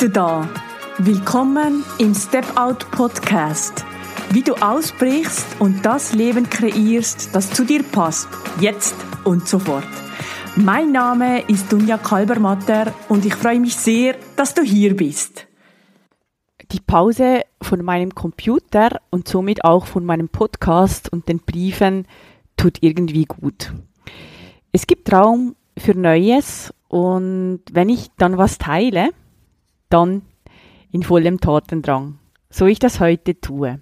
du da. Willkommen im Step Out Podcast. Wie du ausbrichst und das Leben kreierst, das zu dir passt, jetzt und sofort. Mein Name ist Dunja Kalbermatter und ich freue mich sehr, dass du hier bist. Die Pause von meinem Computer und somit auch von meinem Podcast und den Briefen tut irgendwie gut. Es gibt Raum für Neues und wenn ich dann was teile, dann in vollem Tatendrang, so ich das heute tue.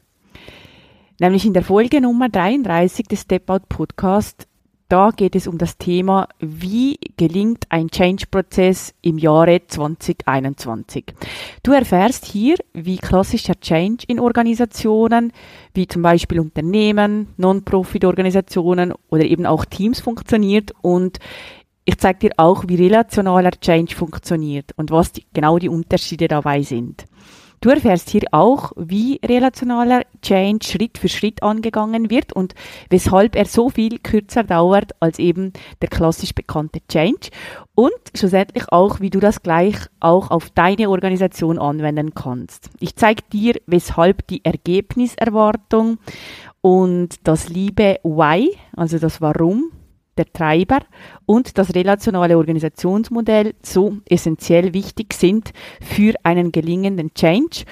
Nämlich in der Folge Nummer 33 des Step Out Podcast da geht es um das Thema, wie gelingt ein Change-Prozess im Jahre 2021. Du erfährst hier, wie klassischer Change in Organisationen, wie zum Beispiel Unternehmen, Non-Profit-Organisationen oder eben auch Teams funktioniert und ich zeige dir auch, wie relationaler Change funktioniert und was die, genau die Unterschiede dabei sind. Du erfährst hier auch, wie relationaler Change Schritt für Schritt angegangen wird und weshalb er so viel kürzer dauert als eben der klassisch bekannte Change und schlussendlich auch, wie du das gleich auch auf deine Organisation anwenden kannst. Ich zeige dir, weshalb die Ergebniserwartung und das liebe Why, also das Warum der Treiber und das relationale Organisationsmodell so essentiell wichtig sind für einen gelingenden Change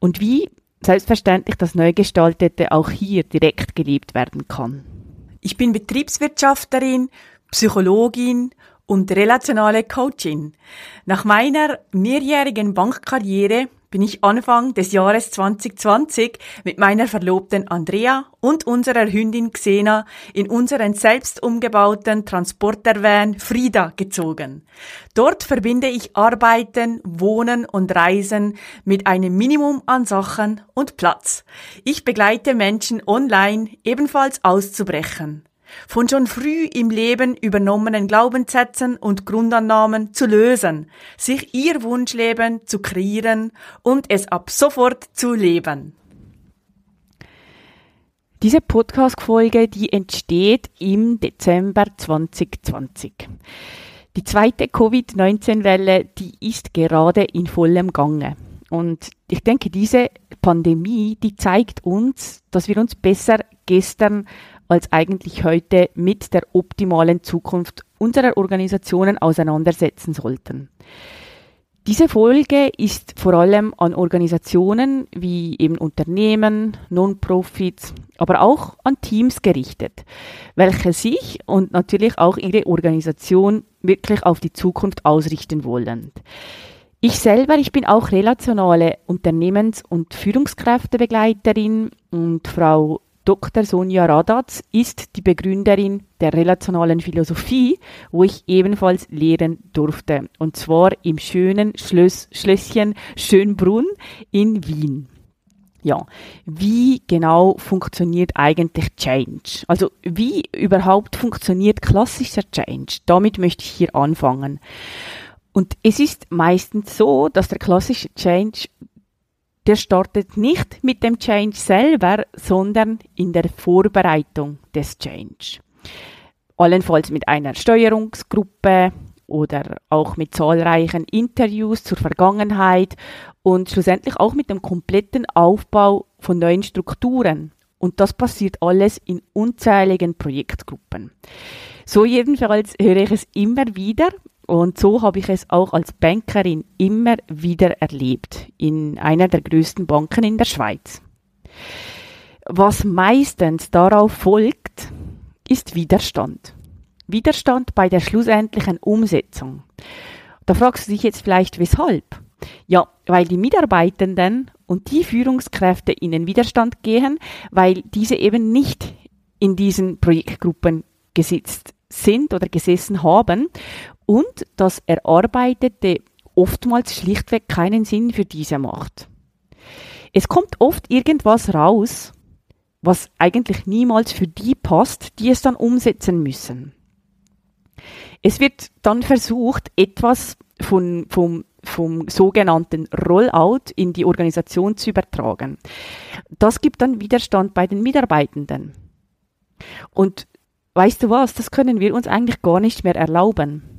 und wie selbstverständlich das Neugestaltete auch hier direkt gelebt werden kann. Ich bin Betriebswirtschafterin, Psychologin und relationale Coachin. Nach meiner mehrjährigen Bankkarriere bin ich Anfang des Jahres 2020 mit meiner Verlobten Andrea und unserer Hündin Xena in unseren selbst umgebauten Transportervan Frida gezogen. Dort verbinde ich Arbeiten, Wohnen und Reisen mit einem Minimum an Sachen und Platz. Ich begleite Menschen online ebenfalls auszubrechen von schon früh im Leben übernommenen Glaubenssätzen und Grundannahmen zu lösen, sich ihr Wunschleben zu kreieren und es ab sofort zu leben. Diese Podcast-Folge, die entsteht im Dezember 2020. Die zweite Covid-19-Welle, die ist gerade in vollem Gange. Und ich denke, diese Pandemie, die zeigt uns, dass wir uns besser gestern als eigentlich heute mit der optimalen Zukunft unserer Organisationen auseinandersetzen sollten. Diese Folge ist vor allem an Organisationen wie eben Unternehmen, Non-Profits, aber auch an Teams gerichtet, welche sich und natürlich auch ihre Organisation wirklich auf die Zukunft ausrichten wollen. Ich selber, ich bin auch relationale Unternehmens- und Führungskräftebegleiterin und Frau Dr. Sonja Radatz ist die Begründerin der relationalen Philosophie, wo ich ebenfalls lehren durfte. Und zwar im schönen Schlöss, Schlösschen Schönbrunn in Wien. Ja, wie genau funktioniert eigentlich Change? Also wie überhaupt funktioniert klassischer Change? Damit möchte ich hier anfangen. Und es ist meistens so, dass der klassische Change der startet nicht mit dem Change selber, sondern in der Vorbereitung des Change. Allenfalls mit einer Steuerungsgruppe oder auch mit zahlreichen Interviews zur Vergangenheit und schlussendlich auch mit dem kompletten Aufbau von neuen Strukturen. Und das passiert alles in unzähligen Projektgruppen. So jedenfalls höre ich es immer wieder und so habe ich es auch als Bankerin immer wieder erlebt in einer der größten Banken in der Schweiz. Was meistens darauf folgt, ist Widerstand. Widerstand bei der schlussendlichen Umsetzung. Da fragst du dich jetzt vielleicht, weshalb? Ja, weil die Mitarbeitenden und die Führungskräfte in den Widerstand gehen, weil diese eben nicht in diesen Projektgruppen gesitzt sind oder gesessen haben und das Erarbeitete oftmals schlichtweg keinen Sinn für diese macht. Es kommt oft irgendwas raus, was eigentlich niemals für die passt, die es dann umsetzen müssen. Es wird dann versucht, etwas von, vom, vom sogenannten Rollout in die Organisation zu übertragen. Das gibt dann Widerstand bei den Mitarbeitenden. Und weißt du was, das können wir uns eigentlich gar nicht mehr erlauben.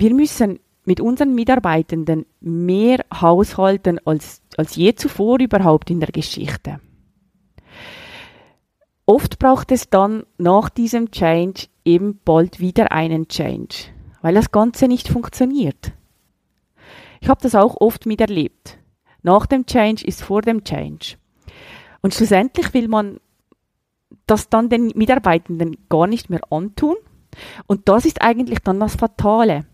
Wir müssen mit unseren Mitarbeitenden mehr haushalten als, als je zuvor überhaupt in der Geschichte. Oft braucht es dann nach diesem Change eben bald wieder einen Change, weil das Ganze nicht funktioniert. Ich habe das auch oft miterlebt. Nach dem Change ist vor dem Change. Und schlussendlich will man das dann den Mitarbeitenden gar nicht mehr antun. Und das ist eigentlich dann das Fatale.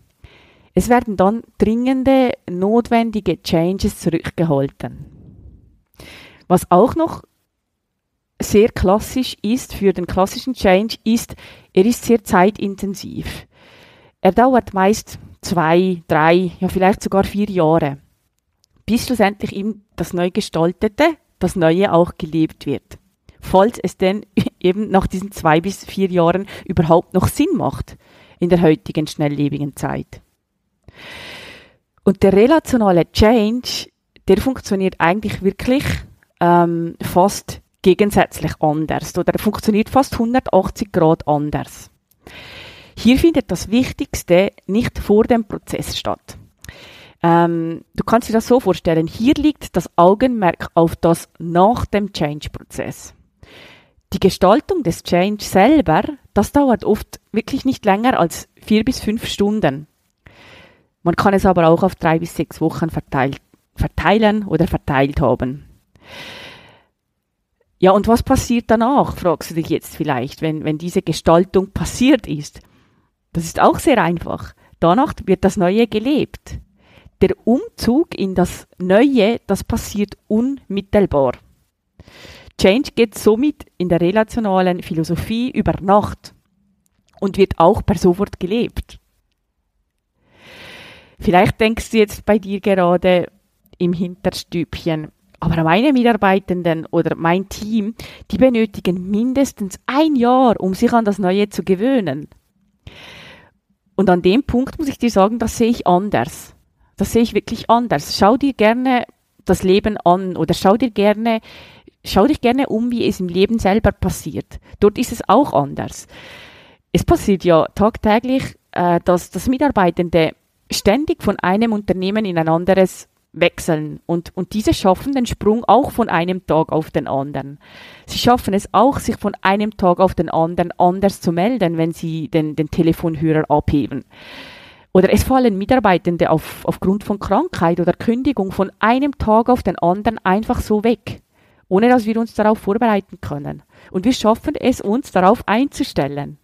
Es werden dann dringende, notwendige Changes zurückgehalten. Was auch noch sehr klassisch ist für den klassischen Change, ist, er ist sehr zeitintensiv. Er dauert meist zwei, drei, ja vielleicht sogar vier Jahre, bis schlussendlich ihm das neu gestaltete, das Neue auch gelebt wird. Falls es denn eben nach diesen zwei bis vier Jahren überhaupt noch Sinn macht in der heutigen schnelllebigen Zeit. Und der relationale Change, der funktioniert eigentlich wirklich ähm, fast gegensätzlich anders oder funktioniert fast 180 Grad anders. Hier findet das Wichtigste nicht vor dem Prozess statt. Ähm, du kannst dir das so vorstellen, hier liegt das Augenmerk auf das nach dem Change-Prozess. Die Gestaltung des Change selber, das dauert oft wirklich nicht länger als vier bis fünf Stunden. Man kann es aber auch auf drei bis sechs Wochen verteilt, verteilen oder verteilt haben. Ja, und was passiert danach, fragst du dich jetzt vielleicht, wenn, wenn diese Gestaltung passiert ist. Das ist auch sehr einfach. Danach wird das Neue gelebt. Der Umzug in das Neue, das passiert unmittelbar. Change geht somit in der relationalen Philosophie über Nacht und wird auch per sofort gelebt. Vielleicht denkst du jetzt bei dir gerade im Hinterstübchen, aber meine Mitarbeitenden oder mein Team, die benötigen mindestens ein Jahr, um sich an das Neue zu gewöhnen. Und an dem Punkt muss ich dir sagen, das sehe ich anders. Das sehe ich wirklich anders. Schau dir gerne das Leben an oder schau dir gerne, schau dich gerne um, wie es im Leben selber passiert. Dort ist es auch anders. Es passiert ja tagtäglich, äh, dass, dass Mitarbeitende ständig von einem Unternehmen in ein anderes wechseln und, und diese schaffen den Sprung auch von einem Tag auf den anderen. Sie schaffen es auch, sich von einem Tag auf den anderen anders zu melden, wenn sie den, den Telefonhörer abheben. Oder es fallen Mitarbeitende auf, aufgrund von Krankheit oder Kündigung von einem Tag auf den anderen einfach so weg, ohne dass wir uns darauf vorbereiten können. Und wir schaffen es, uns darauf einzustellen.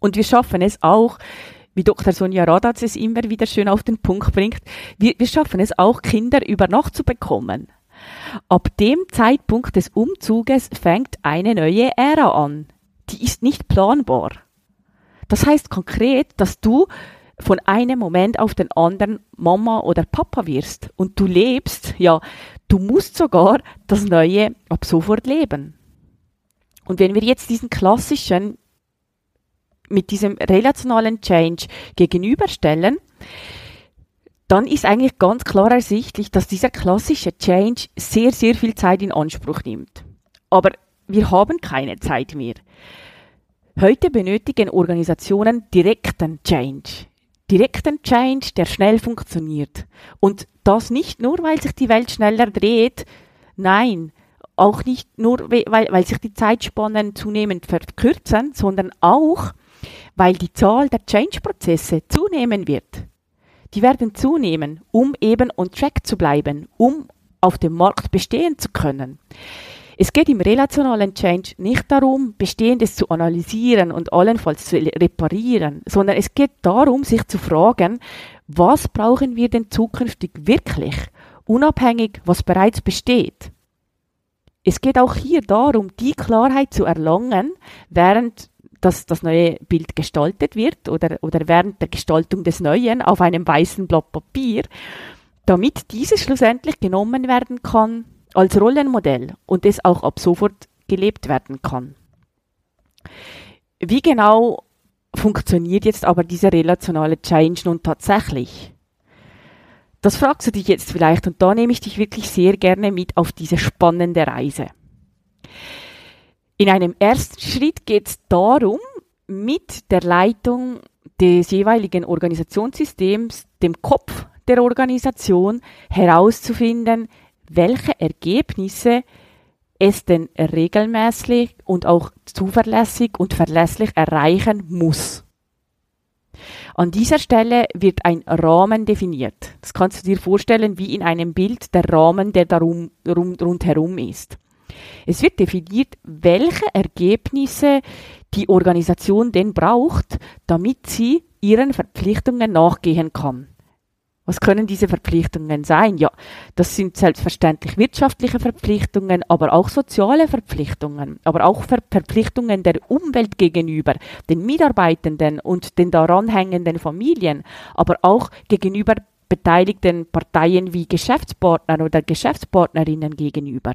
Und wir schaffen es auch, wie Dr. Sonja Radatz es immer wieder schön auf den Punkt bringt, wir, wir schaffen es auch, Kinder über Nacht zu bekommen. Ab dem Zeitpunkt des Umzuges fängt eine neue Ära an. Die ist nicht planbar. Das heißt konkret, dass du von einem Moment auf den anderen Mama oder Papa wirst und du lebst, ja, du musst sogar das Neue ab sofort leben. Und wenn wir jetzt diesen klassischen mit diesem relationalen Change gegenüberstellen, dann ist eigentlich ganz klar ersichtlich, dass dieser klassische Change sehr, sehr viel Zeit in Anspruch nimmt. Aber wir haben keine Zeit mehr. Heute benötigen Organisationen direkten Change. Direkten Change, der schnell funktioniert. Und das nicht nur, weil sich die Welt schneller dreht, nein, auch nicht nur, weil, weil sich die Zeitspannen zunehmend verkürzen, sondern auch, weil die Zahl der Change-Prozesse zunehmen wird. Die werden zunehmen, um eben on track zu bleiben, um auf dem Markt bestehen zu können. Es geht im relationalen Change nicht darum, Bestehendes zu analysieren und allenfalls zu reparieren, sondern es geht darum, sich zu fragen, was brauchen wir denn zukünftig wirklich, unabhängig, was bereits besteht. Es geht auch hier darum, die Klarheit zu erlangen, während dass das neue Bild gestaltet wird oder, oder während der Gestaltung des Neuen auf einem weißen Blatt Papier, damit dieses schlussendlich genommen werden kann als Rollenmodell und es auch ab sofort gelebt werden kann. Wie genau funktioniert jetzt aber dieser relationale Change nun tatsächlich? Das fragst du dich jetzt vielleicht und da nehme ich dich wirklich sehr gerne mit auf diese spannende Reise. In einem ersten Schritt geht es darum, mit der Leitung des jeweiligen Organisationssystems, dem Kopf der Organisation, herauszufinden, welche Ergebnisse es denn regelmäßig und auch zuverlässig und verlässlich erreichen muss. An dieser Stelle wird ein Rahmen definiert. Das kannst du dir vorstellen wie in einem Bild der Rahmen, der darum rundherum ist. Es wird definiert, welche Ergebnisse die Organisation denn braucht, damit sie ihren Verpflichtungen nachgehen kann. Was können diese Verpflichtungen sein? Ja, das sind selbstverständlich wirtschaftliche Verpflichtungen, aber auch soziale Verpflichtungen, aber auch Ver Verpflichtungen der Umwelt gegenüber, den Mitarbeitenden und den daran hängenden Familien, aber auch gegenüber beteiligten Parteien wie Geschäftspartnern oder Geschäftspartnerinnen gegenüber.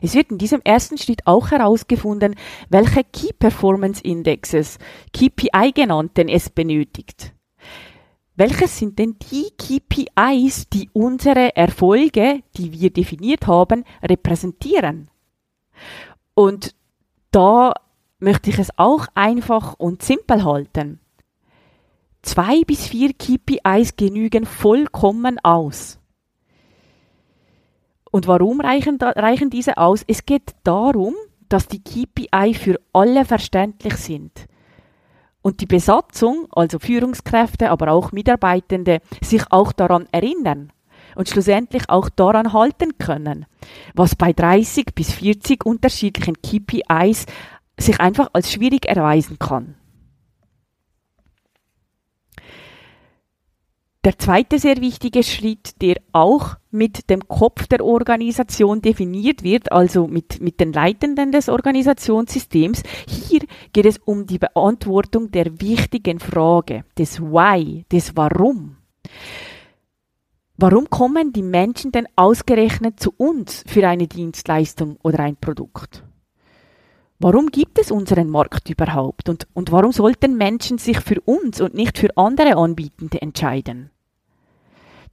Es wird in diesem ersten Schritt auch herausgefunden, welche Key Performance Indexes, KPI genannten, es benötigt. Welches sind denn die KPIs, die unsere Erfolge, die wir definiert haben, repräsentieren? Und da möchte ich es auch einfach und simpel halten. Zwei bis vier KPIs genügen vollkommen aus. Und warum reichen, reichen diese aus? Es geht darum, dass die KPI für alle verständlich sind und die Besatzung, also Führungskräfte, aber auch Mitarbeitende, sich auch daran erinnern und schlussendlich auch daran halten können, was bei 30 bis 40 unterschiedlichen KPIs sich einfach als schwierig erweisen kann. Der zweite sehr wichtige Schritt, der auch mit dem Kopf der Organisation definiert wird, also mit, mit den Leitenden des Organisationssystems, hier geht es um die Beantwortung der wichtigen Frage, des Why, des Warum. Warum kommen die Menschen denn ausgerechnet zu uns für eine Dienstleistung oder ein Produkt? Warum gibt es unseren Markt überhaupt und, und warum sollten Menschen sich für uns und nicht für andere Anbietende entscheiden?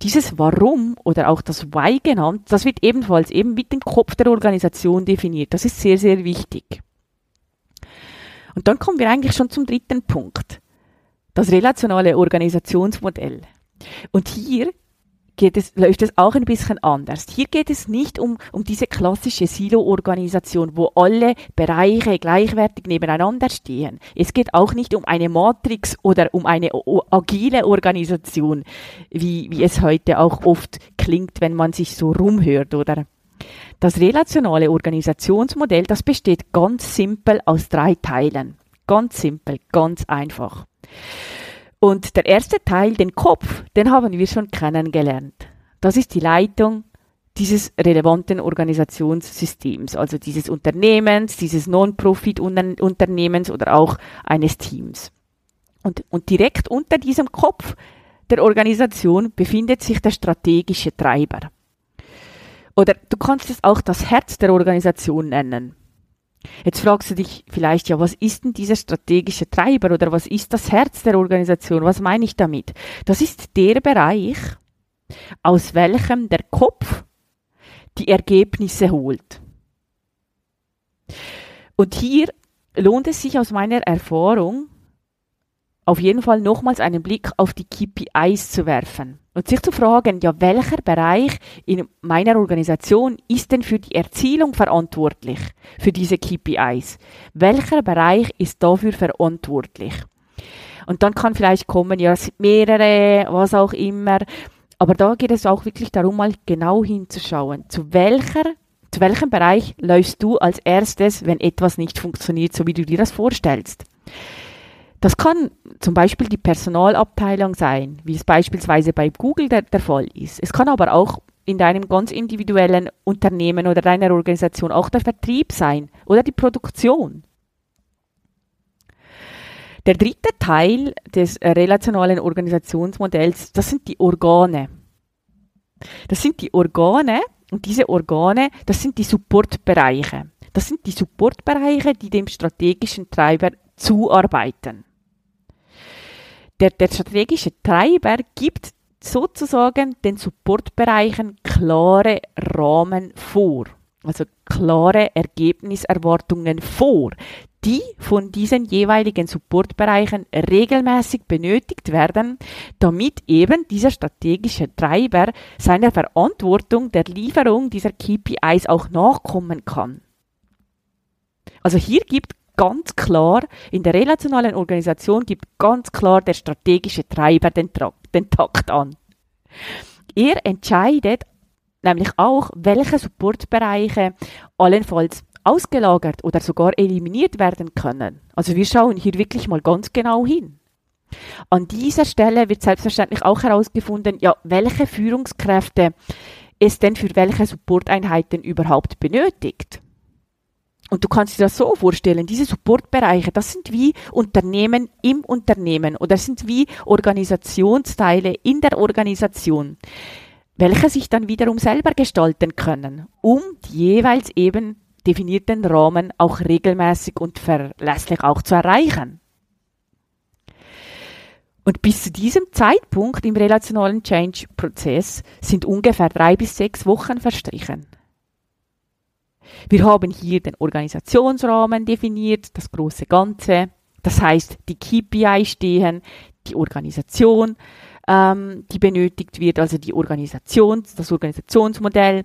Dieses Warum oder auch das Why genannt, das wird ebenfalls eben mit dem Kopf der Organisation definiert. Das ist sehr, sehr wichtig. Und dann kommen wir eigentlich schon zum dritten Punkt. Das relationale Organisationsmodell. Und hier geht es, läuft es auch ein bisschen anders. Hier geht es nicht um, um diese klassische Silo-Organisation, wo alle Bereiche gleichwertig nebeneinander stehen. Es geht auch nicht um eine Matrix oder um eine agile Organisation, wie, wie es heute auch oft klingt, wenn man sich so rumhört, oder? Das relationale Organisationsmodell, das besteht ganz simpel aus drei Teilen. Ganz simpel, ganz einfach. Und der erste Teil, den Kopf, den haben wir schon kennengelernt. Das ist die Leitung dieses relevanten Organisationssystems, also dieses Unternehmens, dieses Non-Profit-Unternehmens oder auch eines Teams. Und, und direkt unter diesem Kopf der Organisation befindet sich der strategische Treiber. Oder du kannst es auch das Herz der Organisation nennen. Jetzt fragst du dich vielleicht, ja, was ist denn dieser strategische Treiber oder was ist das Herz der Organisation? Was meine ich damit? Das ist der Bereich, aus welchem der Kopf die Ergebnisse holt. Und hier lohnt es sich aus meiner Erfahrung, auf jeden Fall nochmals einen Blick auf die KPIs zu werfen und sich zu fragen, ja, welcher Bereich in meiner Organisation ist denn für die Erzielung verantwortlich, für diese KPIs? Welcher Bereich ist dafür verantwortlich? Und dann kann vielleicht kommen, ja, es sind mehrere, was auch immer. Aber da geht es auch wirklich darum, mal genau hinzuschauen, zu welcher zu welchem Bereich läufst du als erstes, wenn etwas nicht funktioniert, so wie du dir das vorstellst? Das kann zum Beispiel die Personalabteilung sein, wie es beispielsweise bei Google der, der Fall ist. Es kann aber auch in deinem ganz individuellen Unternehmen oder deiner Organisation auch der Vertrieb sein oder die Produktion. Der dritte Teil des relationalen Organisationsmodells, das sind die Organe. Das sind die Organe und diese Organe, das sind die Supportbereiche. Das sind die Supportbereiche, die dem strategischen Treiber zuarbeiten der, der strategische Treiber gibt sozusagen den Supportbereichen klare Rahmen vor. also klare Ergebniserwartungen vor, die von diesen jeweiligen Supportbereichen regelmäßig benötigt werden, damit eben dieser strategische Treiber seiner Verantwortung der Lieferung dieser KPIs auch nachkommen kann. Also hier gibt ganz klar, in der relationalen Organisation gibt ganz klar der strategische Treiber den, den Takt an. Er entscheidet nämlich auch, welche Supportbereiche allenfalls ausgelagert oder sogar eliminiert werden können. Also wir schauen hier wirklich mal ganz genau hin. An dieser Stelle wird selbstverständlich auch herausgefunden, ja, welche Führungskräfte es denn für welche Supporteinheiten überhaupt benötigt. Und du kannst dir das so vorstellen, diese Supportbereiche, das sind wie Unternehmen im Unternehmen oder sind wie Organisationsteile in der Organisation, welche sich dann wiederum selber gestalten können, um die jeweils eben definierten Rahmen auch regelmäßig und verlässlich auch zu erreichen. Und bis zu diesem Zeitpunkt im relationalen Change-Prozess sind ungefähr drei bis sechs Wochen verstrichen. Wir haben hier den Organisationsrahmen definiert, das große Ganze. Das heißt, die KPI stehen, die Organisation, ähm, die benötigt wird, also die Organisation, das Organisationsmodell,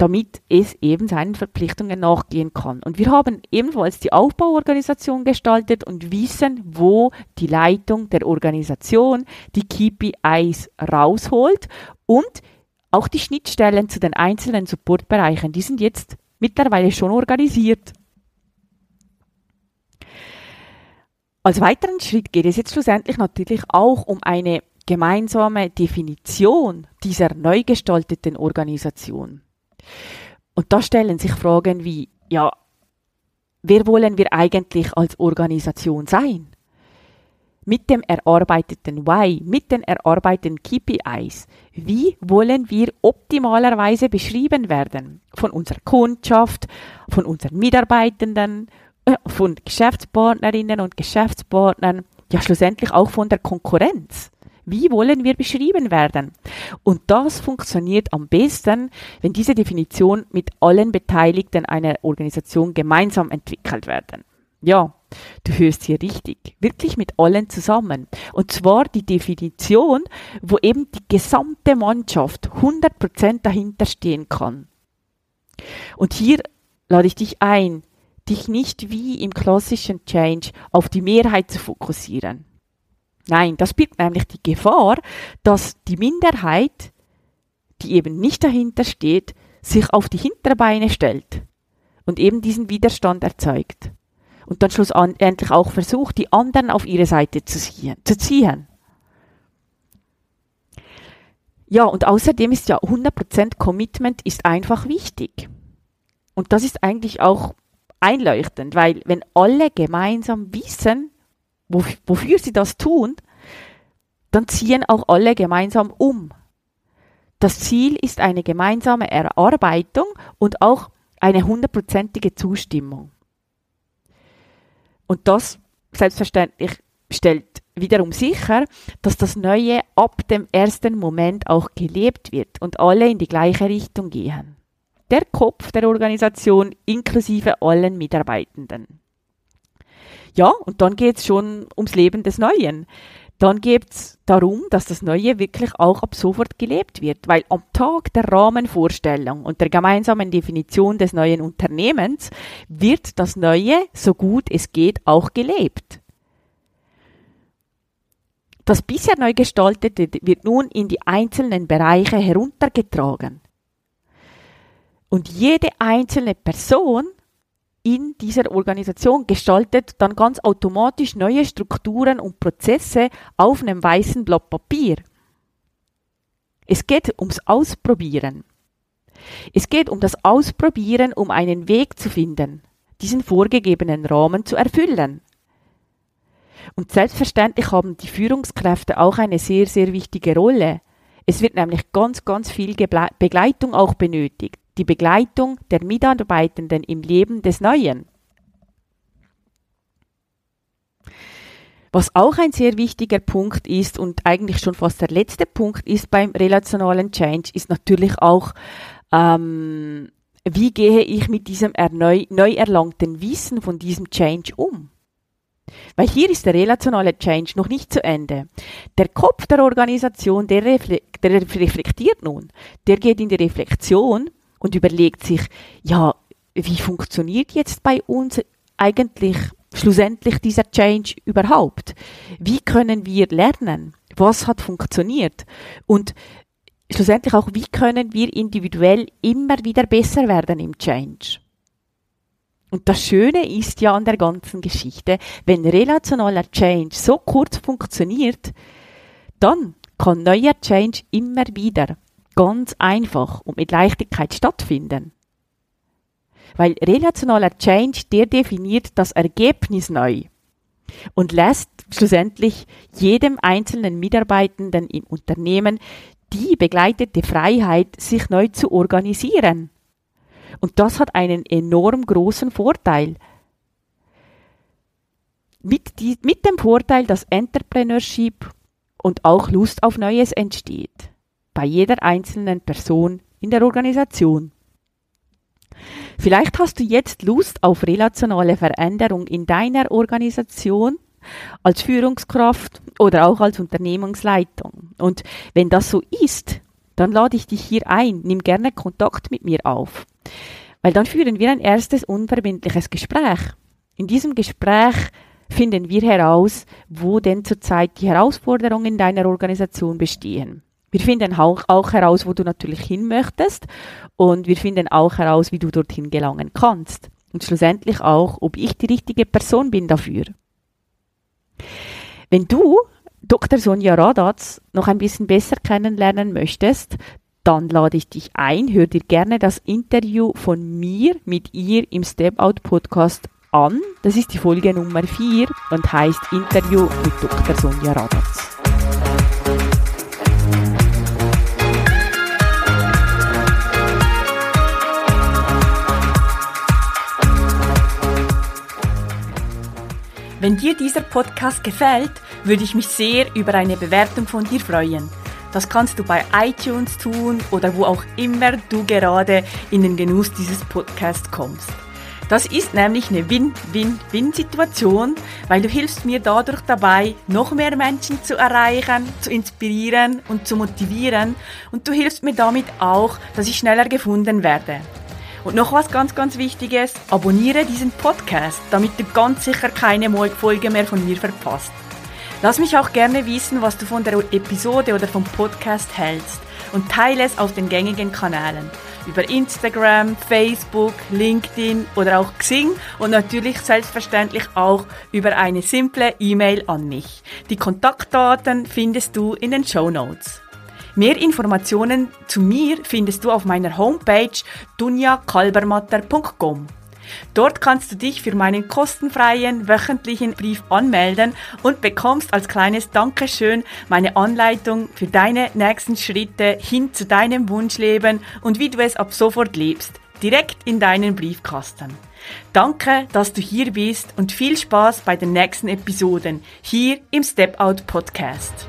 damit es eben seinen Verpflichtungen nachgehen kann. Und wir haben ebenfalls die Aufbauorganisation gestaltet und wissen, wo die Leitung der Organisation die KPIs rausholt und auch die Schnittstellen zu den einzelnen Supportbereichen, die sind jetzt mittlerweile schon organisiert. Als weiteren Schritt geht es jetzt schlussendlich natürlich auch um eine gemeinsame Definition dieser neu gestalteten Organisation. Und da stellen sich Fragen wie, ja, wer wollen wir eigentlich als Organisation sein? Mit dem erarbeiteten Why, mit den erarbeiteten KPIs, wie wollen wir optimalerweise beschrieben werden? Von unserer Kundschaft, von unseren Mitarbeitenden, äh, von Geschäftspartnerinnen und Geschäftspartnern, ja schlussendlich auch von der Konkurrenz. Wie wollen wir beschrieben werden? Und das funktioniert am besten, wenn diese Definition mit allen Beteiligten einer Organisation gemeinsam entwickelt werden. Ja, du hörst hier richtig, wirklich mit allen zusammen. Und zwar die Definition, wo eben die gesamte Mannschaft 100% dahinter stehen kann. Und hier lade ich dich ein, dich nicht wie im klassischen Change auf die Mehrheit zu fokussieren. Nein, das birgt nämlich die Gefahr, dass die Minderheit, die eben nicht dahinter steht, sich auf die Hinterbeine stellt und eben diesen Widerstand erzeugt und dann schlussendlich auch versucht, die anderen auf ihre Seite zu ziehen. Ja, und außerdem ist ja 100% Commitment ist einfach wichtig. Und das ist eigentlich auch einleuchtend, weil wenn alle gemeinsam wissen, wofür sie das tun, dann ziehen auch alle gemeinsam um. Das Ziel ist eine gemeinsame Erarbeitung und auch eine hundertprozentige Zustimmung. Und das selbstverständlich stellt wiederum sicher, dass das Neue ab dem ersten Moment auch gelebt wird und alle in die gleiche Richtung gehen. Der Kopf der Organisation inklusive allen Mitarbeitenden. Ja, und dann geht es schon ums Leben des Neuen. Dann geht es darum, dass das Neue wirklich auch ab sofort gelebt wird, weil am Tag der Rahmenvorstellung und der gemeinsamen Definition des neuen Unternehmens wird das Neue, so gut es geht, auch gelebt. Das bisher neu gestaltete wird nun in die einzelnen Bereiche heruntergetragen. Und jede einzelne Person in dieser Organisation gestaltet dann ganz automatisch neue Strukturen und Prozesse auf einem weißen Blatt Papier. Es geht ums Ausprobieren. Es geht um das Ausprobieren, um einen Weg zu finden, diesen vorgegebenen Rahmen zu erfüllen. Und selbstverständlich haben die Führungskräfte auch eine sehr, sehr wichtige Rolle. Es wird nämlich ganz, ganz viel Begleitung auch benötigt die Begleitung der Mitarbeitenden im Leben des Neuen. Was auch ein sehr wichtiger Punkt ist und eigentlich schon fast der letzte Punkt ist beim relationalen Change, ist natürlich auch ähm, wie gehe ich mit diesem erneu, neu erlangten Wissen von diesem Change um? Weil hier ist der relationale Change noch nicht zu Ende. Der Kopf der Organisation, der, refle der reflektiert nun. Der geht in die Reflexion und überlegt sich, ja, wie funktioniert jetzt bei uns eigentlich schlussendlich dieser Change überhaupt? Wie können wir lernen? Was hat funktioniert? Und schlussendlich auch, wie können wir individuell immer wieder besser werden im Change? Und das Schöne ist ja an der ganzen Geschichte, wenn relationaler Change so kurz funktioniert, dann kann neuer Change immer wieder ganz einfach und mit Leichtigkeit stattfinden. Weil relationaler Change, der definiert das Ergebnis neu und lässt schlussendlich jedem einzelnen Mitarbeitenden im Unternehmen die begleitete Freiheit, sich neu zu organisieren und das hat einen enorm großen Vorteil. Mit, die, mit dem Vorteil, dass Entrepreneurship und auch Lust auf Neues entsteht. Bei jeder einzelnen Person in der Organisation. Vielleicht hast du jetzt Lust auf relationale Veränderung in deiner Organisation als Führungskraft oder auch als Unternehmensleitung. Und wenn das so ist, dann lade ich dich hier ein, nimm gerne Kontakt mit mir auf. Weil dann führen wir ein erstes unverbindliches Gespräch. In diesem Gespräch finden wir heraus, wo denn zurzeit die Herausforderungen in deiner Organisation bestehen. Wir finden auch, heraus, wo du natürlich hin möchtest und wir finden auch heraus, wie du dorthin gelangen kannst. Und schlussendlich auch, ob ich die richtige Person bin dafür. Wenn du Dr. Sonja Radatz noch ein bisschen besser kennenlernen möchtest, dann lade ich dich ein, hör dir gerne das Interview von mir mit ihr im Step Out Podcast an. Das ist die Folge Nummer 4 und heißt Interview mit Dr. Sonja Radatz. Wenn dir dieser Podcast gefällt, würde ich mich sehr über eine Bewertung von dir freuen. Das kannst du bei iTunes tun oder wo auch immer du gerade in den Genuss dieses Podcasts kommst. Das ist nämlich eine Win-Win-Win-Situation, weil du hilfst mir dadurch dabei, noch mehr Menschen zu erreichen, zu inspirieren und zu motivieren und du hilfst mir damit auch, dass ich schneller gefunden werde. Und noch was ganz, ganz Wichtiges, abonniere diesen Podcast, damit du ganz sicher keine Folge mehr von mir verpasst. Lass mich auch gerne wissen, was du von der Episode oder vom Podcast hältst und teile es auf den gängigen Kanälen. Über Instagram, Facebook, LinkedIn oder auch Xing und natürlich selbstverständlich auch über eine simple E-Mail an mich. Die Kontaktdaten findest du in den Show Notes. Mehr Informationen zu mir findest du auf meiner Homepage dunjakalbermatter.com. Dort kannst du dich für meinen kostenfreien wöchentlichen Brief anmelden und bekommst als kleines Dankeschön meine Anleitung für deine nächsten Schritte hin zu deinem Wunschleben und wie du es ab sofort lebst, direkt in deinen Briefkasten. Danke, dass du hier bist und viel Spaß bei den nächsten Episoden hier im Step Out Podcast.